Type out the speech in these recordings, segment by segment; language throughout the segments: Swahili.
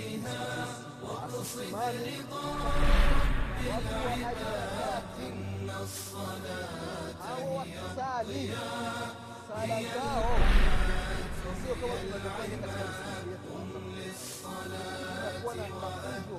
imani watu wa ibadati hao wakisali sala zao sio kama tunavyofanya katika misikiti yetu inakuwa na mafunzo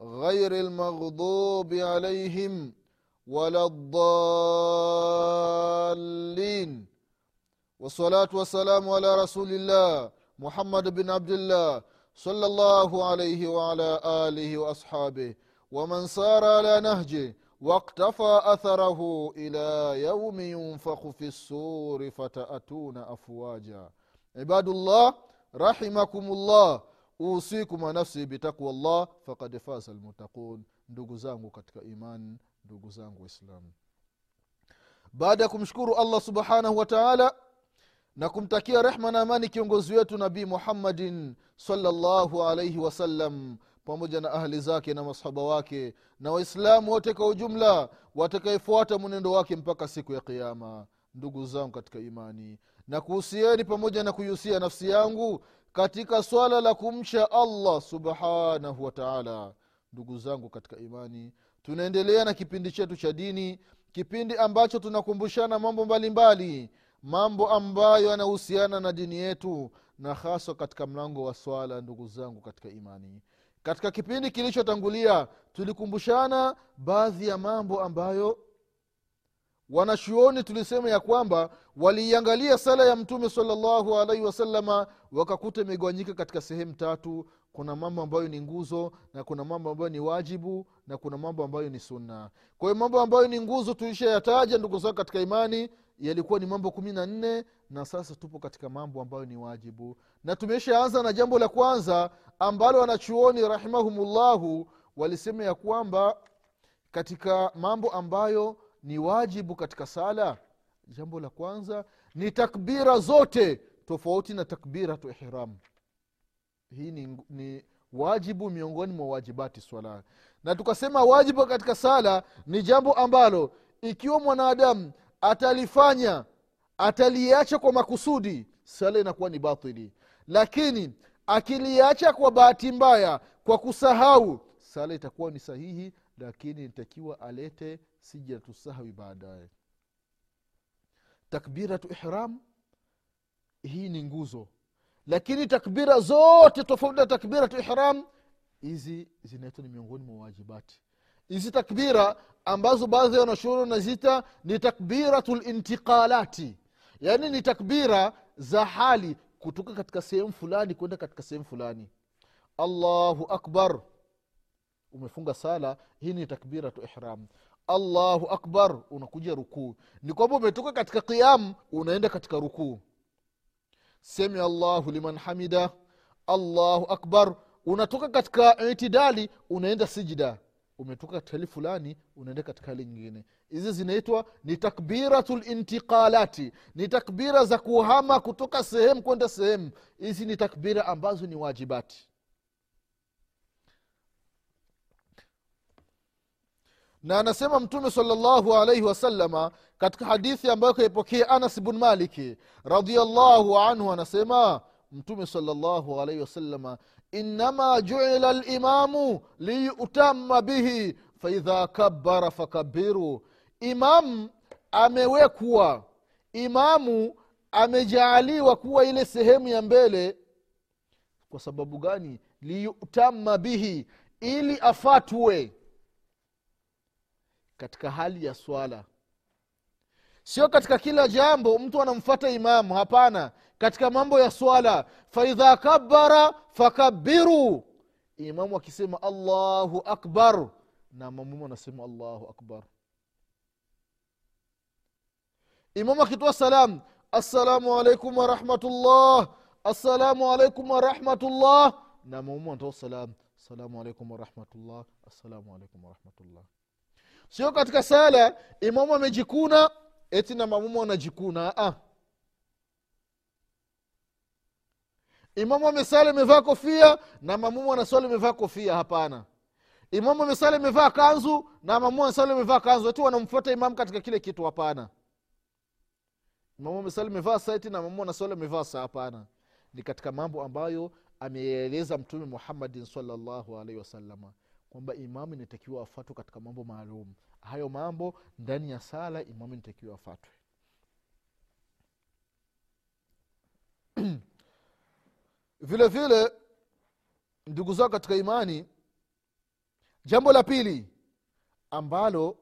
غير المغضوب عليهم ولا الضالين. والصلاة والسلام على رسول الله محمد بن عبد الله صلى الله عليه وعلى آله وأصحابه. ومن سار على نهجه واقتفى أثره إلى يوم ينفخ في السور فتأتون أفواجا. عباد الله رحمكم الله. Usikum wanafsi bitakwa llah fakad faza lmuttaqun ndugu zangu katika imani ndugu zangu waislamu baada ya kumshukuru allah subhanahu wa taala na kumtakia rehma na amani kiongozi wetu nabii muhammadin salllahu alaihi wasallam pamoja na ahli zake na masahaba wake na waislamu wote kwa ujumla watakaefuata mwenendo wake mpaka siku ya qiama ndugu zangu katika imani na kuhusieni pamoja na kuihusia nafsi yangu katika swala la kumcha allah subhanahu wa taala. Ndugu zangu katika imani tunaendelea na kipindi chetu cha dini kipindi ambacho tunakumbushana mambo mbalimbali mbali, mambo ambayo yanahusiana na dini yetu na haswa katika mlango wa swala ndugu zangu katika imani. Katika kipindi kilichotangulia tulikumbushana baadhi ya mambo ambayo wanachuoni tulisema ya kwamba waliiangalia sala ya mtume salllahu alaihi wasalama wakakuta imegawanyika katika sehemu tatu. Kuna mambo ambayo ni nguzo na kuna mambo ambayo ni wajibu na kuna mambo ambayo ni sunna. Kwa hiyo mambo ambayo ni nguzo tulishayataja ndugu zao katika imani yalikuwa ni mambo kumi na nne na sasa tupo katika mambo ambayo ni wajibu. Na tumeshaanza na jambo la kwanza ambalo wanachuoni rahimahumullahu walisema ya kwamba katika mambo ambayo ni wajibu katika sala? Jambo la kwanza. Ni takbira zote tofauti na takbiratu ihram. Hii ni, ni wajibu miongoni mwa wajibati swala. Na tukasema wajibu katika sala ni jambo ambalo ikiwa mwanadamu atalifanya ataliacha kwa makusudi sala inakuwa ni batili. Lakini akiliacha kwa bahati mbaya kwa kusahau sala itakuwa ni sahihi lakini nitakiwa alete sijatu baadaye. Takbiratu ihram hii ni nguzo. Lakini takbira zote tofauti na takbiratu ihram hizi zinaitwa ni miongoni mwa wajibati. Hizi takbira ambazo baadhi ya wanashuhuri wanazita ni takbiratu lintiqalati yaani ni takbira za hali kutoka katika sehemu fulani kwenda katika sehemu fulani. Allahu akbar. Umefunga sala hii ni takbiratu ihram allahu akbar unakuja rukuu. Ni kwamba umetoka katika qiamu unaenda katika rukuu. Semi allahu liman hamida allahu akbar. Unatoka katika itidali unaenda sijida umetoka katika hali fulani unaenda katika hali nyingine. Hizi zinaitwa ni takbiratu lintiqalati ni takbira za kuhama kutoka sehemu kwenda sehemu. Hizi ni takbira ambazo ni wajibati na anasema mtume salllahu alaihi wasalama katika hadithi ambayo kaipokea anas bnu maliki radiallahu anhu anasema mtume salllahu alaihi wasalama innama juila limamu liyutama bihi faidha kabara fakabiru imamu amewekwa imamu amejaaliwa kuwa ile sehemu ya mbele. Kwa sababu gani? Liyutama bihi ili afatwe katika hali ya swala. Sio katika kila jambo mtu anamfata imamu hapana. Katika mambo ya swala faidha kabara fakabiru imamu akisema allahu akbar na mamumu anasema allahu akbar. Imamu akitoa salam assalamu alaikum warahmatullah assalamu alaikum warahmatullah na mamumu anatoa salam assalamu alaikum warahmatullah assalamu alaikum warahmatullah sio katika sala imamu amejikuna eti na mamumu anajikuna ah. imamu amesali amevaa kofia na mamumu anasali amevaa kofia hapana. Imamu amesali amevaa kanzu na mamumu anasali amevaa kanzu eti wanamfuata imamu katika kile kitu hapana. Imamu amesali amevaa saiti na mamumu anasali amevaa saa hapana. Ni katika mambo ambayo ameeleza mtume muhammadin salllahu alaihi wasalama kwamba imamu inatakiwa afatwe katika mambo maalum. Hayo mambo ndani ya sala imamu inatakiwa afatwe vile vile ndugu zao katika imani jambo la pili ambalo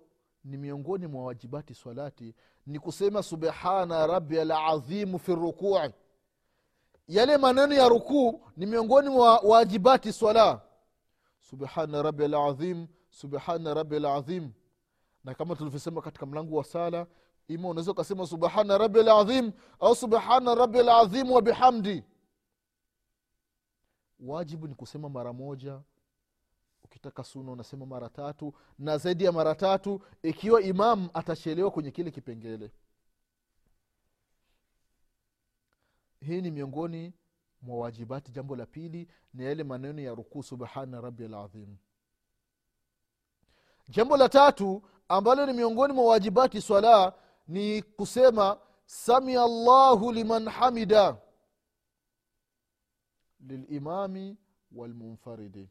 ni miongoni mwa wajibati swalati ni kusema subhana rabi alazimu fi rukui. Yale maneno ya rukuu ni miongoni mwa wajibati swala subhana rabi alazim subhana rabi alazim na kama tulivyosema katika mlango wa sala ima unaweza ukasema subhana rabi alazim au subhana rabi alazim wa bihamdi. Wajibu ni kusema mara moja ukitaka suna unasema mara tatu na zaidi ya mara tatu ikiwa imam atachelewa kwenye kile kipengele. Hii ni miongoni mwa wajibati jambo la pili ni yale maneno ya rukuu subhana rabi ladhim jambo la tatu ambalo ni miongoni mwa wajibati swala ni kusema samia llahu liman hamida lilimami walmunfaridi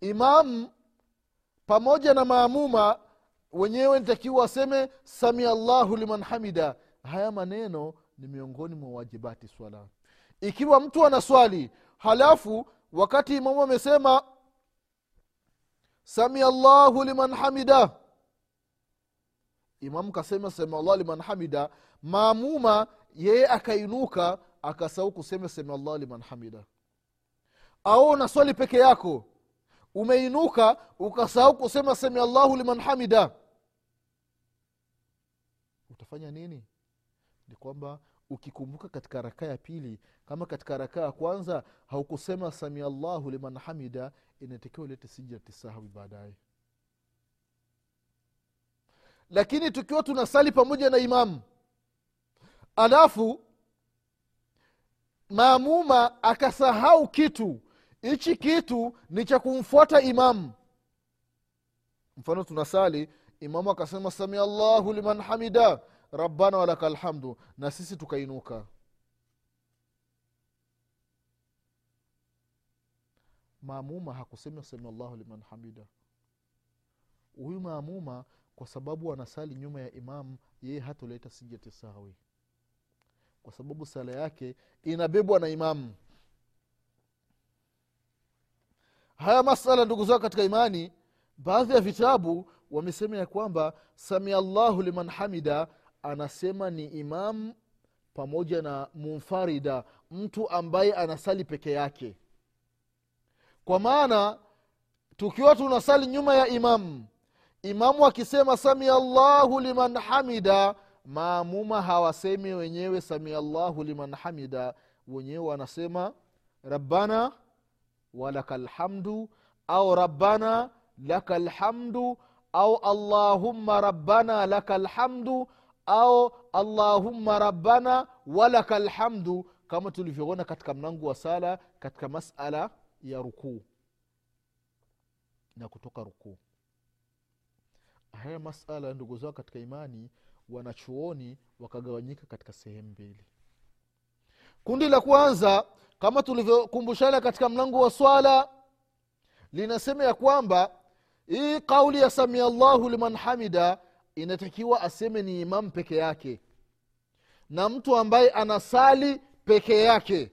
imam pamoja na maamuma wenyewe nitakiwa waseme samia llahu liman hamida. Haya maneno ni miongoni mwa wajibati swala ikiwa mtu anaswali halafu wakati imamu amesema samia llahu liman hamida imamu kasema samia llahu liman hamida. Maamuma yeye akainuka akasahau kusema samia llahu liman hamida. Au unaswali peke yako. Umeinuka ukasahau kusema samia llahu liman hamida. Utafanya nini? Ni kwamba ukikumbuka katika rakaa ya pili kama katika rakaa ya kwanza haukusema samia llahu liman hamida inatakiwa ulete sijati baadaye. Lakini tukiwa tunasali pamoja na imamu alafu maamuma akasahau kitu hichi kitu ni cha kumfuata imamu mfano tunasali imamu akasema samia llahu liman hamida rabbana walaka lhamdu na sisi tukainuka. Maamuma hakusema samiallahu liman hamida. Huyu maamuma kwa sababu anasali nyuma ya imamu yeye hatoleta sijati sawi. Kwa sababu sala yake inabebwa na imamu haya masala ndugu zao katika imani baadhi ya vitabu wamesema ya kwamba samia llahu liman hamida anasema ni imam pamoja na munfarida mtu ambaye anasali peke yake. Kwa maana tukiwa tunasali nyuma ya imamu imamu akisema samia llahu liman hamida maamuma hawasemi wenyewe samia llahu liman hamida. Wenyewe wanasema rabbana walaka lhamdu au rabbana laka lhamdu au allahumma rabbana laka lhamdu au allahumma rabbana walaka lhamdu kama tulivyoona katika mlango wa sala katika masala ya rukuu na kutoka rukuu. Haya masala ndugu zao katika imani wanachuoni wakagawanyika katika sehemu mbili. Kundi la kwanza kama tulivyokumbushana katika mlango wa swala linasema ya kwamba hii kauli ya samia llahu liman hamida inatakiwa aseme ni imamu peke yake. Na mtu ambaye anasali peke yake.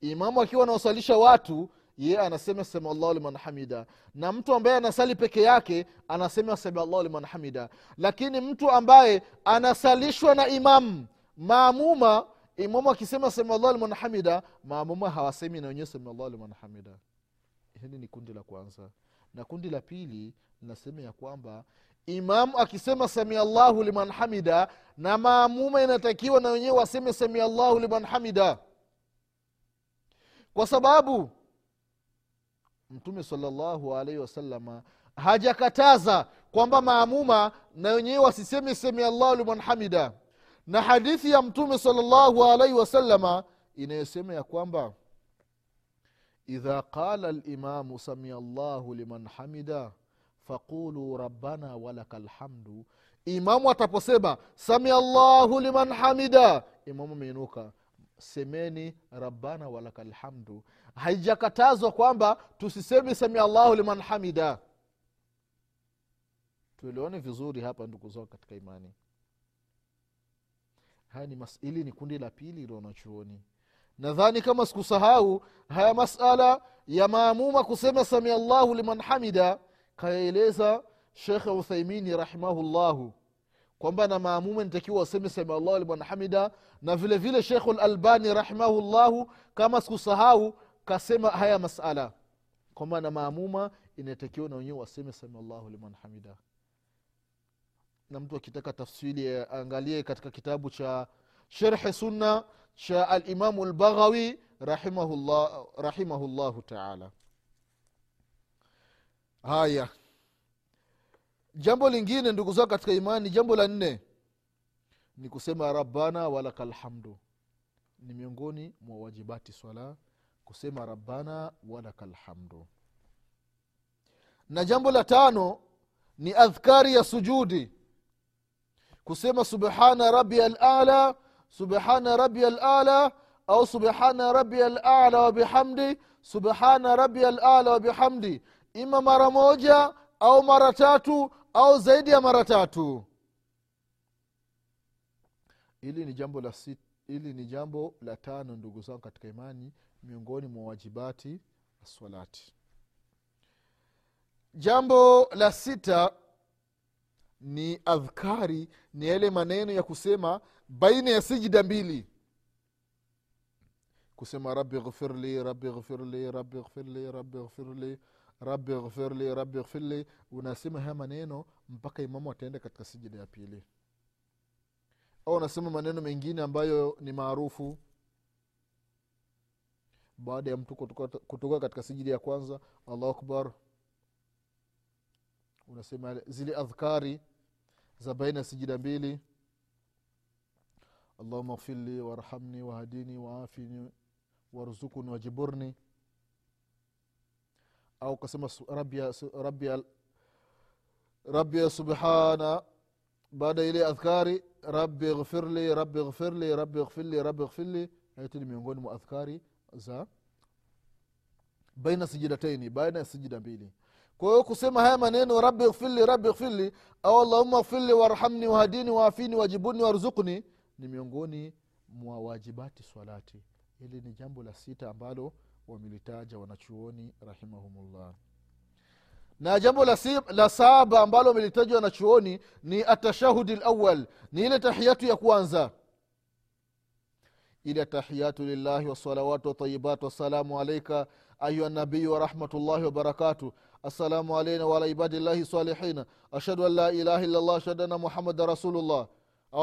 Imamu akiwa anawasalisha watu ye anasema sema liman hamida. Na mtu ambaye anasali peke yake anasema sema liman hamida. Lakini mtu ambaye anasalishwa na imamu maamuma imamu akisema sema liman hamida maamuma hawasemi na wenyewe sema liman hamida. Hili ni kundi la kwanza. Na kundi la pili linasema ya kwamba imamu akisema samia llahu liman hamida na maamuma inatakiwa na wenyewe waseme samia llahu liman hamida. Kwa sababu mtume salllahu alaihi wasalama hajakataza kwamba maamuma na wenyewe wasiseme samia llahu liman hamida. Na hadithi ya mtume salllahu alaihi wasalama inayosema ya kwamba idha qala limamu samia llahu liman hamida faqulu rabbana walaka lhamdu imamu ataposema samia llahu liman hamida. Imamu ameinuka semeni rabbana walaka lhamdu haijakatazwa kwamba tusiseme samia llahu liman hamida. Tuelewane vizuri hapa ndugu zao katika imani. Haya ni mas- ni kundi la pili wanachuoni. Nadhani kama sikusahau haya masala ya maamuma kusema samia llahu liman hamida kayaeleza shekhe uthaimini rahimahullahu kwamba na maamume nitakiwa waseme samia llahu liman hamida. Na vile vile shekhu lalbani rahimahullahu kama sikusahau kasema haya masala kwamba na maamuma inatakiwa na wenyewe waseme samia llahu liman hamida. Na mtu akitaka tafsiri aangalie katika kitabu cha sherhe sunna cha alimamu lbaghawi rahimahullah, taala haya. Jambo lingine ndugu zao katika imani jambo la nne ni kusema rabbana walaka lhamdu ni miongoni mwa wajibati swala kusema rabbana walaka lhamdu na jambo la tano ni adhkari ya sujudi kusema subhana rabi alala subhana rabi lala au subhana rabia lala wabihamdi subhana rabia lala wabihamdi ima mara moja au mara tatu au zaidi ya mara tatu. Hili ni jambo la sit, hili ni jambo la tano ndugu zangu katika imani miongoni mwa wajibati aswalati jambo la sita ni adhkari ni yale maneno ya kusema baina ya sijida mbili. Kusema rabi ghfirli rabi ghfirli rabi ghfirli rabi ghfirli rabi ghfirli rabi ghfirli unasema haya maneno mpaka imamu ataenda katika sijida ya pili. Au unasema maneno mengine ambayo ni maarufu. Baada ya mtu kutoka, katika sijida ya kwanza allahu akbar. Unasema zile adhkari za baina ya sijida mbili. Allahuma ghfirli warhamni wahadini waafini warzukuni wajiburni au ukasema rabbi subhana baada ya ile adhkari rabi ghfirli rabbi ghfirli rabbi ghfirli rabbi ghfirli haiti ni miongoni mwa adhkari za baina sijidataini baina ya sijida mbili. Kwa hiyo kusema haya maneno rabi ghfirli rabi ghfirli au allahuma ghfirli warhamni wahadini waafini wajibuni waruzukni ni miongoni mwa wajibati swalati. Hili ni jambo la sita ambalo wamelitaja wanachuoni rahimahumullah. Na jambo la, si, la saba ambalo wamelitaja wanachuoni ni atashahudi lawal ni ile tahiyatu ya kwanza. Ile tahiyatu lillahi wasalawatu watayibat wassalamu alaika ayuha nabiyu warahmatullahi wabarakatu assalamu alaina waala ibadillahi salihina ashhadu an la ilaha illa llah ashhadu anna muhammadan rasulullah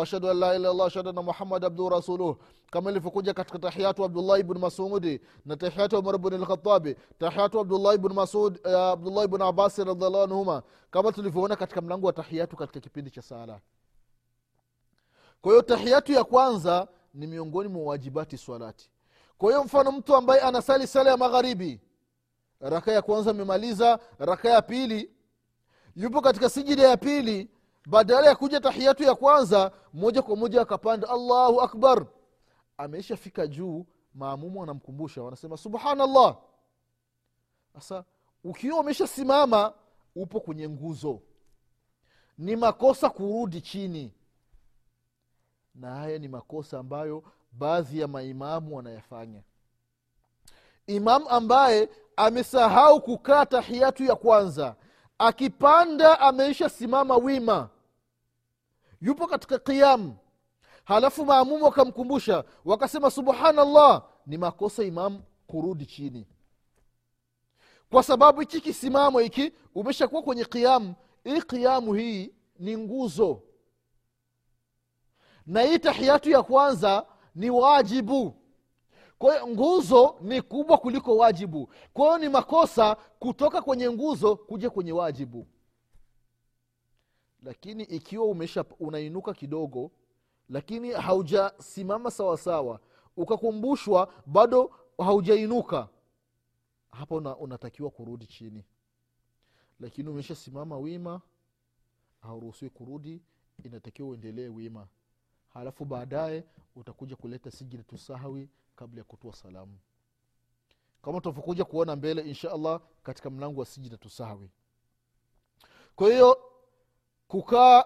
ashhadu an la ilaha illallah ashhadu anna muhammad abduhu rasuluh kama ilivyokuja katika tahiyatu abdullah ibn masudi na tahiyatu umar bn lkhatabi tahiyatu abdullah ibn masud uh, abdullah ibn abasi radiallahu anhuma kama tulivyoona katika mlango wa tahiyatu katika kipindi cha sala. Kwa hiyo tahiyatu ya kwanza ni miongoni mwa wajibati swalati. Kwa hiyo mfano mtu ambaye anasali sala ya magharibi raka ya kwanza amemaliza raka ya pili yupo katika sijida ya pili badala ya kuja tahiyatu ya kwanza moja kwa moja akapanda allahu akbar. Ameishafika juu maamumu wanamkumbusha wanasema subhanallah. Sasa ukiwa umeshasimama upo kwenye nguzo. Ni makosa kurudi chini. Na haya ni makosa ambayo baadhi ya maimamu wanayafanya. Imamu ambaye amesahau kukaa tahiyatu ya kwanza akipanda ameisha simama wima yupo katika qiamu halafu maamumu wakamkumbusha wakasema subhanallah ni makosa imamu kurudi chini. Kwa sababu hiki kisimamo hiki umeshakuwa kwenye qiamu hii qiamu hii ni nguzo. Na hii tahiyatu ya kwanza ni wajibu. Kwa nguzo ni kubwa kuliko wajibu. Kwa hiyo ni makosa kutoka kwenye nguzo kuja kwenye wajibu lakini ikiwa umesha unainuka kidogo lakini haujasimama sawasawa ukakumbushwa bado haujainuka hapa una, unatakiwa kurudi chini. Lakini umeshasimama wima hauruhusiwi kurudi inatakiwa uendelee wima. Halafu baadaye utakuja kuleta sijidatu sahawi kabla ya kutoa salamu. Kama tutavyokuja kuona mbele insha allah katika mlango wa sijidatu sahawi kwa hiyo kukaa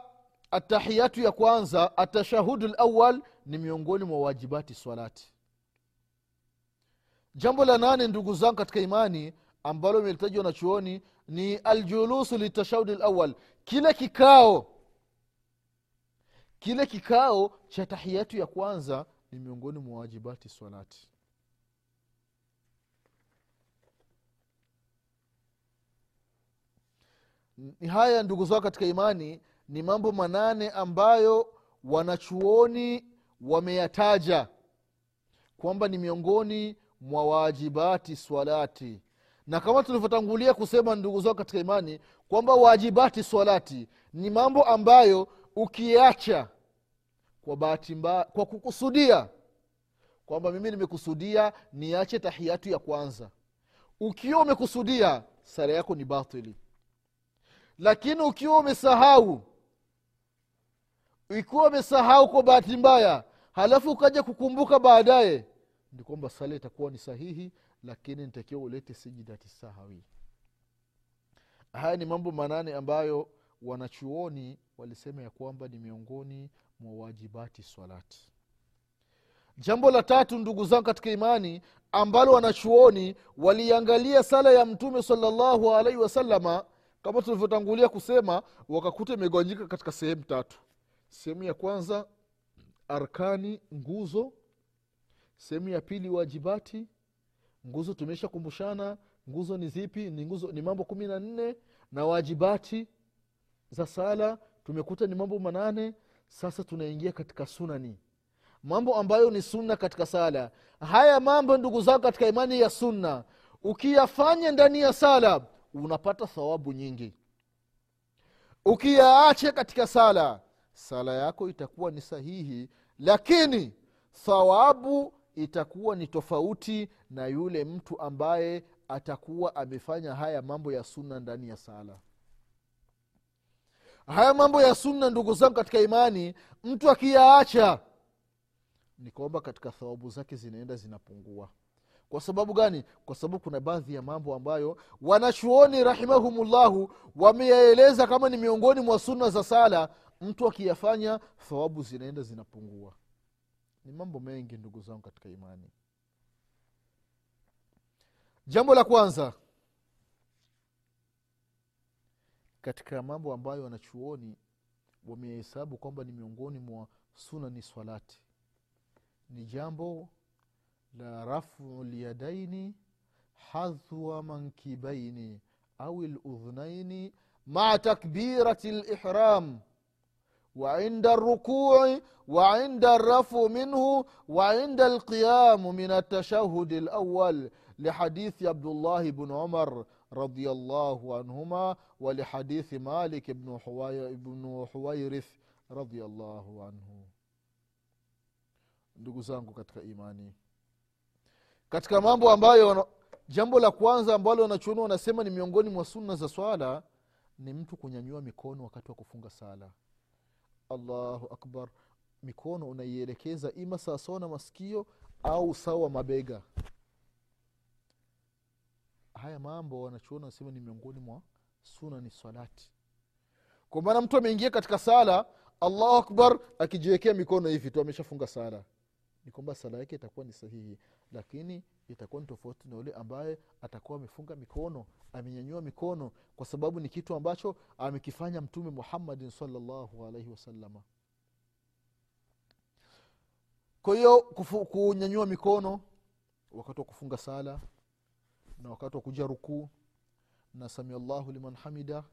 atahiyatu ya kwanza atashahudu lawal ni miongoni mwa wajibati swalati. Jambo la nane ndugu zangu katika imani ambalo imelitajwa na chuoni ni aljulusu litashahudi lawal kile kikao kile kikao cha tahiyatu ya kwanza ni miongoni mwa wajibati swalati haya ndugu zao katika imani ni mambo manane ambayo wanachuoni wameyataja kwamba ni miongoni mwa wajibati swalati. Na kama tulivyotangulia kusema ndugu zao katika imani kwamba wajibati swalati ni mambo ambayo ukiacha kwa bahati mbaya kwa kukusudia kwamba mimi nimekusudia niache tahiyatu ya kwanza. Ukiwa umekusudia sara yako ni batili lakini ukiwa umesahau ikiwa umesahau kwa bahati mbaya halafu ukaja kukumbuka baadaye ni kwamba sala itakuwa ni sahihi lakini nitakiwa ulete sijidati sahawi haya ni mambo manane ambayo wanachuoni walisema ya kwamba ni miongoni mwa wajibati swalati. Jambo la tatu ndugu zangu katika imani ambalo wanachuoni waliangalia sala ya mtume salallahu alaihi wasalama kama tulivyotangulia kusema wakakuta imegawanyika katika sehemu tatu. Sehemu ya kwanza arkani nguzo. Sehemu ya pili wajibati. Nguzo tumesha kumbushana nguzo ni zipi? Ni nguzo ni mambo kumi na nne. Na wajibati za sala tumekuta ni mambo manane. Sasa tunaingia katika sunani. Mambo ambayo ni sunna katika sala. Haya mambo ndugu zangu katika imani ya sunna. Ukiyafanya ndani ya sala unapata thawabu nyingi. Ukiyaache katika sala sala yako itakuwa ni sahihi lakini thawabu itakuwa ni tofauti na yule mtu ambaye atakuwa amefanya haya mambo ya sunna ndani ya sala. Haya mambo ya sunna ndugu zangu katika imani mtu akiyaacha ni kwamba katika thawabu zake zinaenda zinapungua kwa sababu gani? Kwa sababu kuna baadhi ya mambo ambayo wanachuoni rahimahumullahu wameyaeleza kama ni miongoni mwa sunna za sala. Mtu akiyafanya thawabu zinaenda zinapungua. Ni mambo mengi ndugu zangu katika imani. Jambo la kwanza katika mambo ambayo wanachuoni wamehesabu kwamba ni miongoni mwa suna ni swalati ni jambo la rafu lyadaini hadhwa mankibaini au ludhunaini maa takbirati lihram وعند الركوع وعند الرفع منه وعند القيام من التشهد الأول لحديث عبد الله بن عمر رضي الله عنهما ولحديث مالك بن, حوي بن حويرث رضي الله عنه ndugu zangu katika imani katika mambo ambayo jambo la kwanza ambalo wanachuoni wanasema ni miongoni mwa sunna za swala ni mtu kunyanyua mikono wakati wa kufunga sala. Allahu akbar. Mikono unaielekeza ima sawasawa na masikio au sawa mabega. Haya mambo wanachuoni wanasema ni miongoni mwa suna ni salati kwa maana mtu ameingia katika sala allahu akbar akijiwekea mikono hivi tu ameshafunga sala ni kwamba sala yake itakuwa ni sahihi lakini itakuwa ni tofauti na yule ambaye atakuwa amefunga mikono amenyanyua mikono kwa sababu ni kitu ambacho amekifanya mtume muhammadin salllahu alaihi wasalama kwa hiyo kunyanyua mikono wakati wa kufunga sala na wakati wa kuja rukuu na samiallahu liman hamida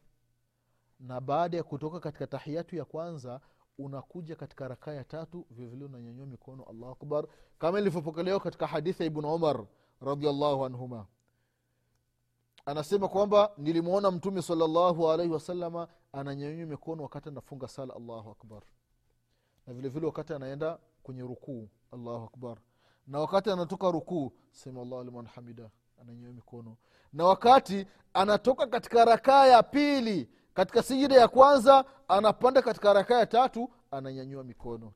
na baada ya kutoka katika tahiyatu ya kwanza unakuja katika rakaa ya tatu vilevile unanyanyua mikono allahu akbar. Kama ilivyopokelewa katika hadithi ya ibnu umar radiallahu anhuma. Anasema kwamba nilimwona mtume salallahu alaihi wasalama ananyanyua mikono wakati anafunga sala allahu akbar. Na vile vile wakati anaenda kwenye rukuu allahu akbar. Na wakati anatoka rukuu sema allahu liman hamida ananyanyua mikono. Na wakati anatoka katika rakaa ya pili katika sijida ya kwanza anapanda katika rakaa ya tatu ananyanyua mikono.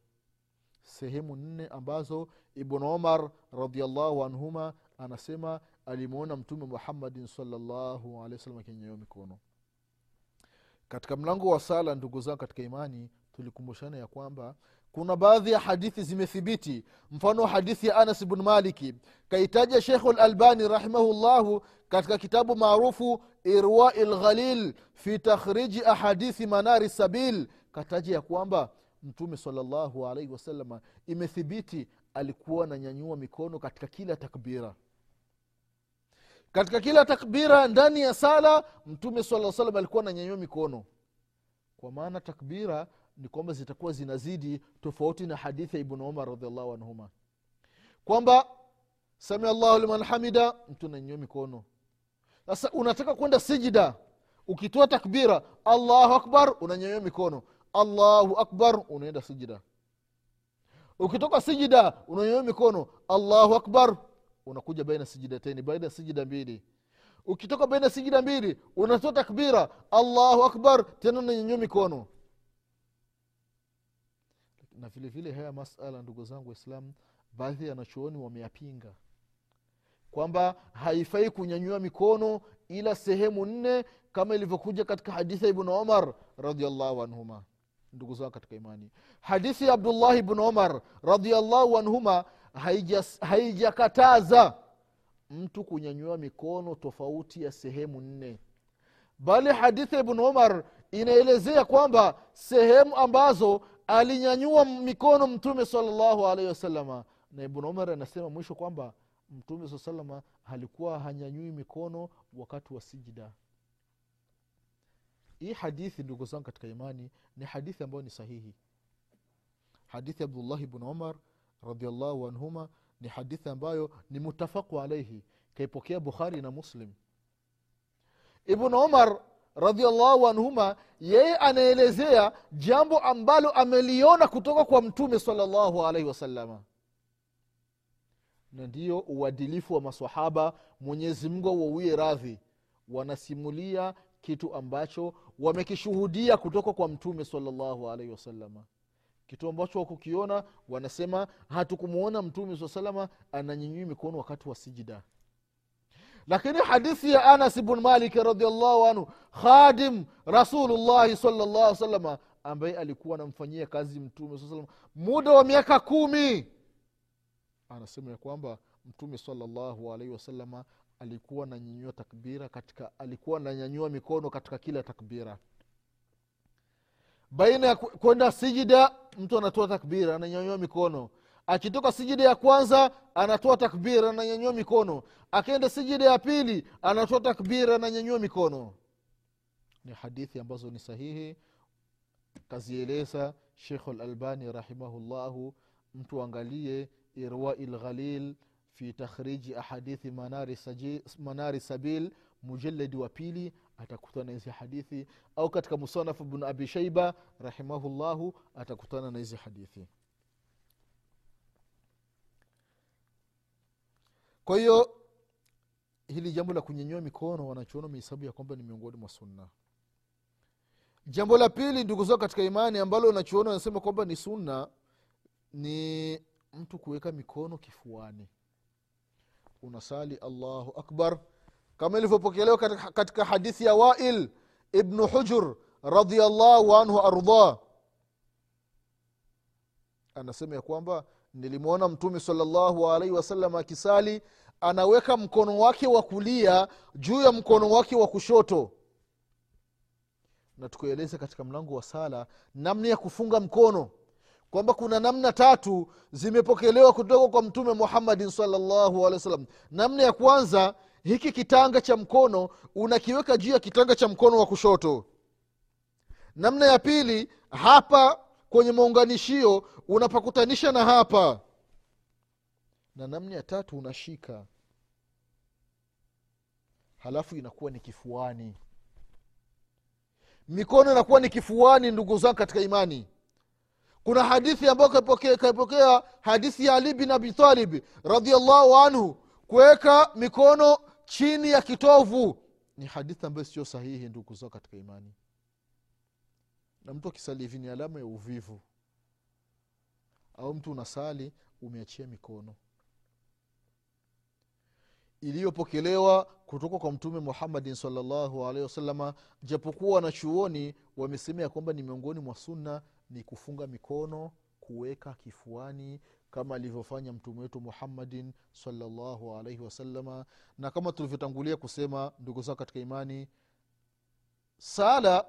Sehemu nne ambazo ibnu umar radiallahu anhuma anasema alimwona mtume muhammadin salllahu alehi wasallam akinyanyua mikono. Katika mlango wa sala ndugu zangu katika imani tulikumbushana ya kwamba kuna baadhi ya hadithi zimethibiti. Mfano hadithi ya anas bnu maliki. Kaitaja shekhu lalbani rahimahullahu katika kitabu maarufu irwai lghalil fi takhriji ahadithi manari sabil. Kataja ya kwamba mtume salllahu alaihi wasalama imethibiti alikuwa ananyanyua mikono katika kila takbira. Katika kila takbira ndani ya sala mtume saa salam alikuwa ananyanyua mikono. Kwa maana takbira ni kwamba zitakuwa zinazidi tofauti na hadithi ya ibnu umar radiallahu anhuma. Kwamba samia llahu liman hamida mtu ananyanyua mikono. Sasa unataka kwenda sijida ukitoa takbira allahu akbar unanyanyua mikono. Allahu akbar unaenda sijida ukitoka sijida unanyanyua mikono. Allahu akbar unakuja baina sijidateni baina sijida mbili. Ukitoka baina sijida mbili unatoa takbira. Allahu akbar tena unanyanyua mikono na vile vile haya masala ndugu zangu waislamu baadhi ya wanachuoni wameyapinga. Kwamba haifai kunyanyua mikono ila sehemu nne kama ilivyokuja katika hadithi ya ibnu omar radiallahu anhuma. Ndugu zangu katika imani. Hadithi ya abdullahi bnu omar radiallahu anhuma haijakataza haija mtu kunyanyua mikono tofauti ya sehemu nne. Bali hadithi ya ibnu umar inaelezea kwamba sehemu ambazo alinyanyua mikono mtume salllahu alaihi wasalama na ibnu umar anasema mwisho kwamba mtume saa salama alikuwa hanyanyui mikono wakati wa sijida hii hadithi ndugu zangu katika imani ni hadithi ambayo ni sahihi. Hadithi abdullahi bnu umar radiallahu anhuma ni hadithi ambayo ni mutafaku alaihi kaipokea bukhari na muslim. Ibnu umar radiallahu anhuma yeye anaelezea jambo ambalo ameliona kutoka kwa mtume salllahu alaihi wasalama na ndiyo uadilifu wa masahaba mwenyezi mungu auwie radhi. Wanasimulia kitu ambacho wamekishuhudia kutoka kwa mtume salllahu alaihi wasalama kitu ambacho wakukiona wanasema hatukumwona mtume saa salama ananyinyui mikono wakati wa sijida lakini hadithi ya anas bn malik radiallahu anhu khadim rasulullahi salllah salama ambaye alikuwa anamfanyia kazi mtume saa muda wa miaka kumi. Anasema ya kwamba mtume salallahu alaihi wasalama alikuwa ananyanyua takbira katika alikuwa ananyanyua mikono katika kila takbira. Baina ya kwenda sijida mtu anatoa takbira ananyanyua mikono akitoka sijida ya kwanza anatoa takbira ananyanyua mikono. Akienda sijida ya pili anatoa takbira ananyanyua mikono. Ni hadithi ambazo ni sahihi. Kazieleza shekhu lalbani rahimahullahu. Mtu angalie irwai lghalil fi takhriji ahadithi manari, saji, manari sabil mujaladi wa pili. Atakutana na hizi hadithi. Au katika musanafu bnu abi shaiba rahimahullahu atakutana na hizi hadithi kwa hiyo hili jambo la kunyenyua mikono wanachuona mehesabu ya kwamba ni miongoni mwa sunna. Jambo la pili ndugu zao katika imani ambalo wanachuona wanasema kwamba ni sunna ni mtu kuweka mikono kifuani. Unasali allahu akbar. Kama ilivyopokelewa katika, katika hadithi ya wail ibnu hujur radiallahu anhu ardah anasema ya kwamba nilimwona mtume salllahu alaihi wasallam akisali anaweka mkono wake wa kulia juu ya mkono wake wa kushoto. Na tukueleza katika mlango wa sala namna ya kufunga mkono kwamba kuna namna tatu zimepokelewa kutoka kwa mtume muhammadin salllahu alehi wasallam. Namna ya kwanza hiki kitanga cha mkono unakiweka juu ya kitanga cha mkono wa kushoto. Namna ya pili hapa kwenye maunganishio unapakutanisha na hapa. Na namna ya tatu unashika. Halafu inakuwa ni kifuani. Mikono inakuwa ni kifuani ndugu zangu katika imani. Kuna hadithi ambayo kaipokea hadithi ya ali bin abitalib radiallahu anhu kuweka mikono chini ya kitovu. Ni hadithi ambayo sio sahihi ndugu zao katika imani na mtu akisali hivi ni alama ya uvivu. Au mtu unasali umeachia mikono. Iliyopokelewa kutoka kwa mtume muhammadin salllahu alaihi wasalama japokuwa wanachuoni wamesema ya kwamba ni miongoni mwa sunna ni kufunga mikono kuweka kifuani kama alivyofanya mtume wetu muhammadin salllahu alaihi wasalama na kama tulivyotangulia kusema ndugu zao katika imani sala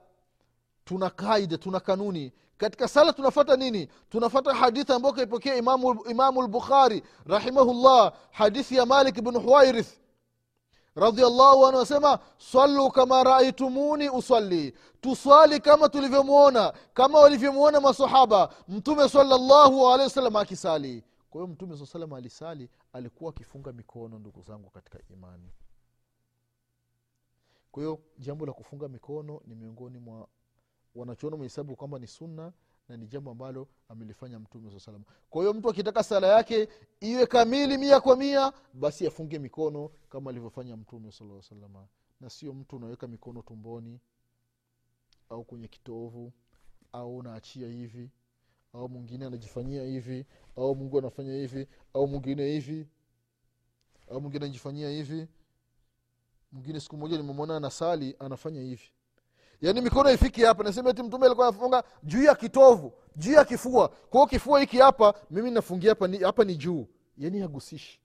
tuna kaida tuna kanuni. Katika sala tunafata nini? Tunafata hadithi ambayo kaipokea imamu, imamu lbukhari rahimahullah hadithi ya malik bnu huwairith radiallahu anhu anasema sallu kama raaitumuni usalli. Tuswali kama tulivyomwona kama walivyomwona masahaba mtume salllahu alehi wasallam akisali. Kwa hiyo mtume saa salam alisali alikuwa akifunga mikono ndugu zangu katika imani. Kwa hiyo jambo la kufunga mikono ni miongoni mwa wanachuona mahesabu kwamba ni sunna na ni jambo ambalo amelifanya mtume saa salama kwa hiyo mtu akitaka sala yake iwe kamili mia kwa mia basi afunge mikono kama alivyofanya mtume salaa salama na sio mtu unaweka mikono tumboni au kwenye kitovu au unaachia hivi au mwingine anajifanyia hivi au mungu anafanya hivi au mwingine hivi au mwingine anajifanyia hivi. Mwingine siku moja nimemwona anasali anafanya hivi yaani mikono ifiki hapa nasema ti mtume alikuwa anafunga juu ya kitovu juu ya kifua. Kwao kifua hiki hapa mimi nafungia hapa ni, hapa ni juu. Yaani hagusishi.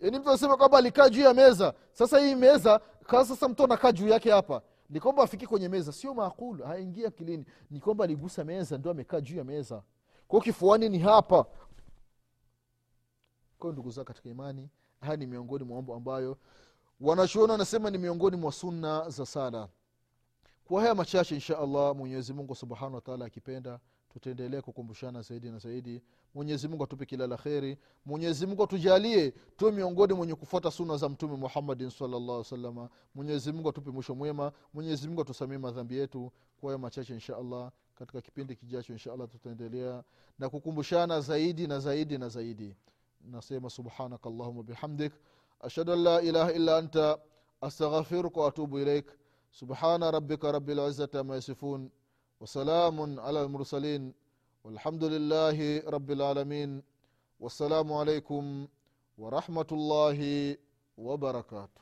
Yaani mtu anasema kwamba alikaa juu ya meza. Sasa hii meza kaa sasa mtu anakaa juu yake hapa. Ni kwamba afiki kwenye meza. Sio maakulu haingia akilini. Ni kwamba aligusa meza ndio amekaa juu ya meza. Kwao kifuani ni hapa. Kwao ndugu zao katika imani haya ni miongoni mwa mambo ambayo wanachuoni wanasema ni miongoni mwa sunna za sala. Kwa haya machache insha allah mwenyezi subhanahu wataala akipenda tutaendelea kukumbushana zaidi na zaidi. Mwenyezi atupe kila la kheri. Mwenyezi mungu atujalie tuwe miongoni mwenye kufuata suna za mtume muhammadin salllah salama mwenyezi atupe mwisho mwema. Mwenyezi mungu atusamie madhambi yetu. Kwa hayo machache insha allah katika kipindi kijacho insha allah tutaendelea na kukumbushana zaidi na zaidi na zaidi nasema subhanaka allahuma bihamdik ashhadu an la ilaha illa anta astaghfiruka waatubu ilaik subhana rabbika rabi lizati ama yasifun wasalamun ala lmursalin والحمد لله رب العالمين والسلام عليكم ورحمة الله وبركاته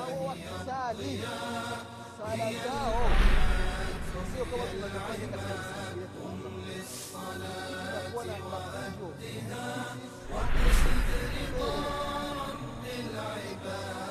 أو سالي صلتهم نوصيكم الله بقية الخمسة تقونا على الرجوع وقصد رضا رب العباد